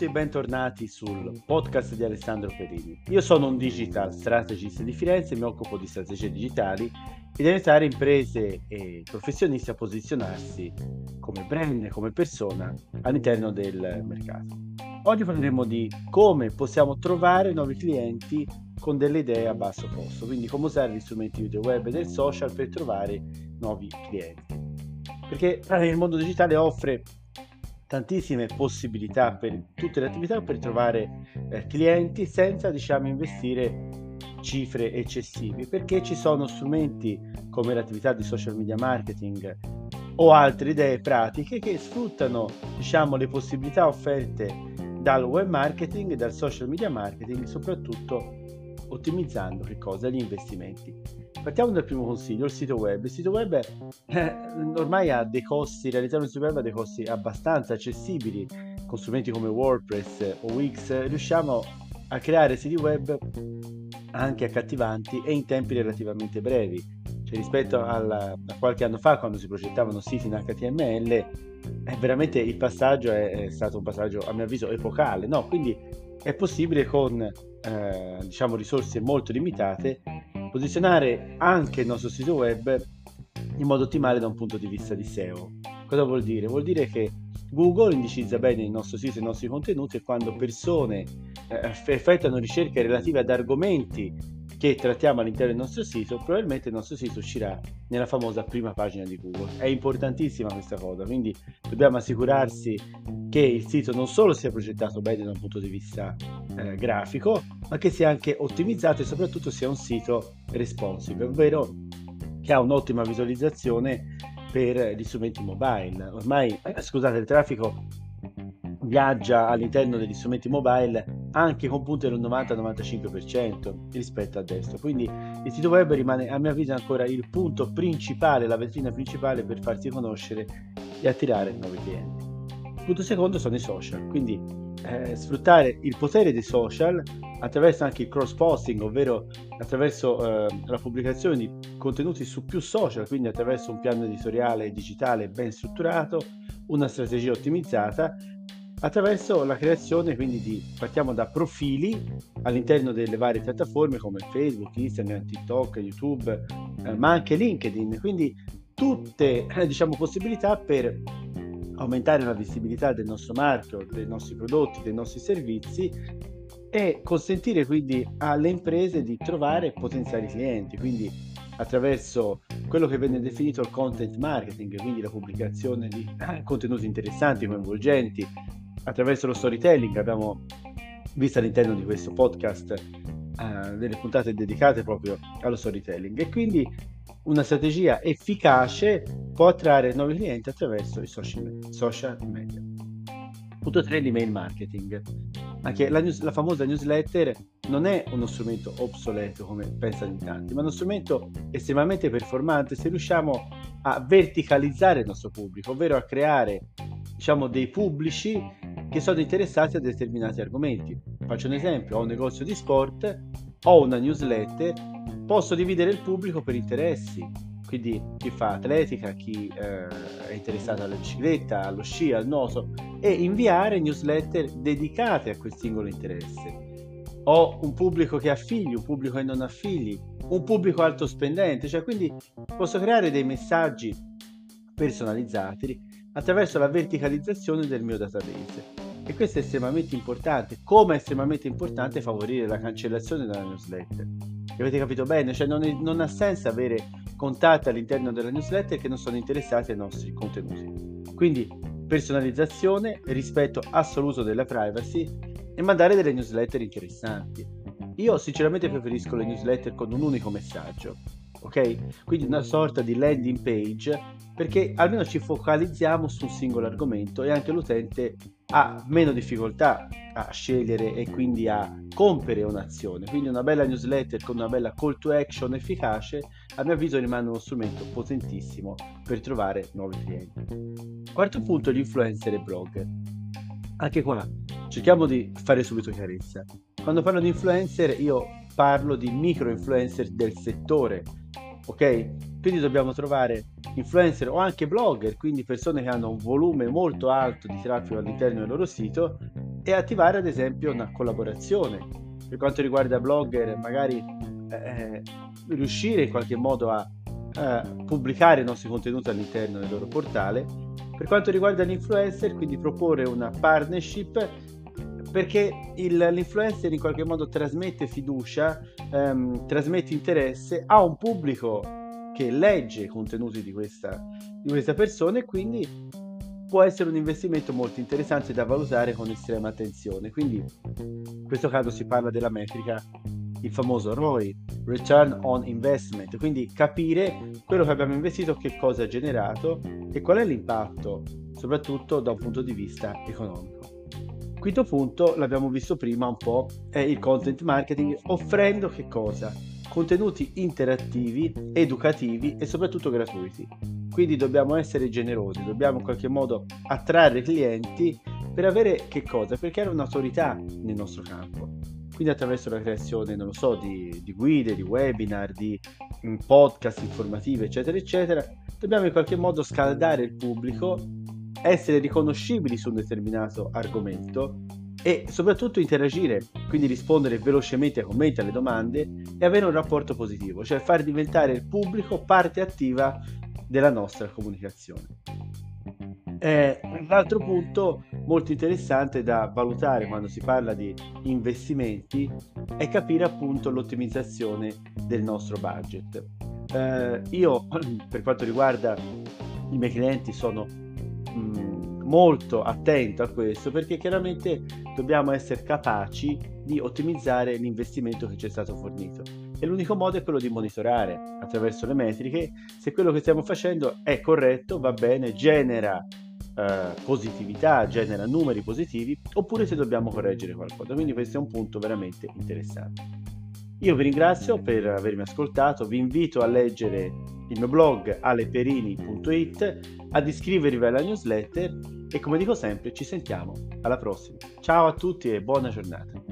tutti e bentornati sul podcast di Alessandro Perini. Io sono un digital strategist di Firenze, mi occupo di strategie digitali e di aiutare imprese e professionisti a posizionarsi come brand, come persona all'interno del mercato. Oggi parleremo di come possiamo trovare nuovi clienti con delle idee a basso costo, quindi come usare gli strumenti video web e del social per trovare nuovi clienti. Perché il mondo digitale offre tantissime possibilità per tutte le attività per trovare eh, clienti senza diciamo investire cifre eccessive perché ci sono strumenti come l'attività di social media marketing o altre idee pratiche che sfruttano diciamo le possibilità offerte dal web marketing e dal social media marketing soprattutto ottimizzando che cosa? Gli investimenti. Partiamo dal primo consiglio, il sito web. Il sito web eh, ormai ha dei costi, realizzare un sito web ha dei costi abbastanza accessibili, con strumenti come WordPress o Wix riusciamo a creare siti web anche accattivanti e in tempi relativamente brevi. Cioè, rispetto alla, a qualche anno fa, quando si progettavano siti in HTML, eh, veramente il passaggio è, è, stato un passaggio, a mio avviso, epocale. No? Quindi è possibile con eh, diciamo risorse molto limitate posizionare anche il nostro sito web in modo ottimale da un punto di vista di SEO. Cosa vuol dire? Vuol dire che Google indicizza bene il nostro sito e i nostri contenuti e quando persone eh, effettuano ricerche relative ad argomenti che trattiamo all'interno del nostro sito, probabilmente il nostro sito uscirà nella famosa prima pagina di Google. È importantissima questa cosa, quindi dobbiamo assicurarsi che il sito non solo sia progettato bene da un punto di vista eh, grafico, ma che sia anche ottimizzato e soprattutto sia un sito responsive, ovvero che ha un'ottima visualizzazione per gli strumenti mobile. Ormai, eh, scusate, il traffico viaggia all'interno degli strumenti mobile anche con punte del 90-95% rispetto a desktop. Quindi il sito web rimane a mio avviso ancora il punto principale, la vetrina principale per farsi conoscere e attirare nuovi clienti. Punto secondo sono i social, quindi eh, sfruttare il potere dei social attraverso anche il cross posting, ovvero attraverso eh, la pubblicazione di contenuti su più social, quindi attraverso un piano editoriale digitale ben strutturato, una strategia ottimizzata attraverso la creazione quindi di partiamo da profili all'interno delle varie piattaforme come Facebook, Instagram, TikTok, YouTube, eh, ma anche LinkedIn, quindi tutte eh, diciamo possibilità per aumentare la visibilità del nostro marchio, dei nostri prodotti, dei nostri servizi e consentire quindi alle imprese di trovare potenziali clienti, quindi attraverso quello che viene definito il content marketing, quindi la pubblicazione di contenuti interessanti, coinvolgenti, attraverso lo storytelling. Abbiamo visto all'interno di questo podcast uh, delle puntate dedicate proprio allo storytelling e quindi una strategia efficace può attrarre nuovi clienti attraverso i social, social media. Punto 3 l'email marketing. Anche la, news, la, famosa newsletter non è uno strumento obsoleto come pensano in tanti, ma uno strumento estremamente performante se riusciamo a verticalizzare il nostro pubblico, ovvero a creare diciamo, dei pubblici che sono interessati a determinati argomenti. Faccio un esempio, ho un negozio di sport, ho una newsletter, posso dividere il pubblico per interessi, quindi chi fa atletica, chi eh, è interessato alla bicicletta, allo sci, al nuoto e inviare newsletter dedicate a quel singolo interesse. Ho un pubblico che ha figli, un pubblico che non ha figli, un pubblico alto spendente, cioè quindi posso creare dei messaggi personalizzati attraverso la verticalizzazione del mio database. E questo è estremamente importante, come è estremamente importante favorire la cancellazione della newsletter. Avete capito bene? Cioè non, è, non ha senso avere contatti all'interno della newsletter che non sono interessati ai nostri contenuti. Quindi personalizzazione, rispetto assoluto della privacy e mandare delle newsletter interessanti. Io sinceramente preferisco le newsletter con un unico messaggio ok? Quindi una sorta di landing page perché almeno ci focalizziamo su un singolo argomento e anche l'utente ha meno difficoltà a scegliere e quindi a compiere un'azione. Quindi una bella newsletter con una bella call to action efficace, a mio avviso rimane uno strumento potentissimo per trovare nuovi clienti. Quarto punto, gli influencer e blogger. Anche qua cerchiamo di fare subito chiarezza. Quando parlo di influencer io parlo di micro influencer del settore, ok? Quindi dobbiamo trovare influencer o anche blogger, quindi persone che hanno un volume molto alto di traffico all'interno del loro sito e attivare ad esempio una collaborazione. Per quanto riguarda blogger, magari eh, riuscire in qualche modo a eh, pubblicare i nostri contenuti all'interno del loro portale. Per quanto riguarda l'influencer, quindi proporre una partnership perché il, l'influencer in qualche modo trasmette fiducia, ehm, trasmette interesse a un pubblico che legge i contenuti di questa, di questa persona e quindi può essere un investimento molto interessante da valutare con estrema attenzione. Quindi in questo caso si parla della metrica, il famoso ROI, Return on Investment, quindi capire quello che abbiamo investito, che cosa ha generato e qual è l'impatto, soprattutto da un punto di vista economico. Quinto punto, l'abbiamo visto prima un po', è il content marketing offrendo che cosa? Contenuti interattivi, educativi e soprattutto gratuiti. Quindi dobbiamo essere generosi, dobbiamo in qualche modo attrarre clienti per avere che cosa? Per creare un'autorità nel nostro campo. Quindi attraverso la creazione, non lo so, di, di guide, di webinar, di mm, podcast informativi, eccetera, eccetera, dobbiamo in qualche modo scaldare il pubblico essere riconoscibili su un determinato argomento e soprattutto interagire, quindi rispondere velocemente ai commenti, alle domande e avere un rapporto positivo, cioè far diventare il pubblico parte attiva della nostra comunicazione. Eh, l'altro punto molto interessante da valutare quando si parla di investimenti è capire appunto l'ottimizzazione del nostro budget. Eh, io per quanto riguarda i miei clienti sono mh, molto attento a questo perché chiaramente dobbiamo essere capaci di ottimizzare l'investimento che ci è stato fornito e l'unico modo è quello di monitorare attraverso le metriche se quello che stiamo facendo è corretto, va bene, genera eh, positività, genera numeri positivi oppure se dobbiamo correggere qualcosa. Quindi questo è un punto veramente interessante. Io vi ringrazio per avermi ascoltato, vi invito a leggere il mio blog aleperini.it, ad iscrivervi alla newsletter e come dico sempre ci sentiamo alla prossima. Ciao a tutti e buona giornata.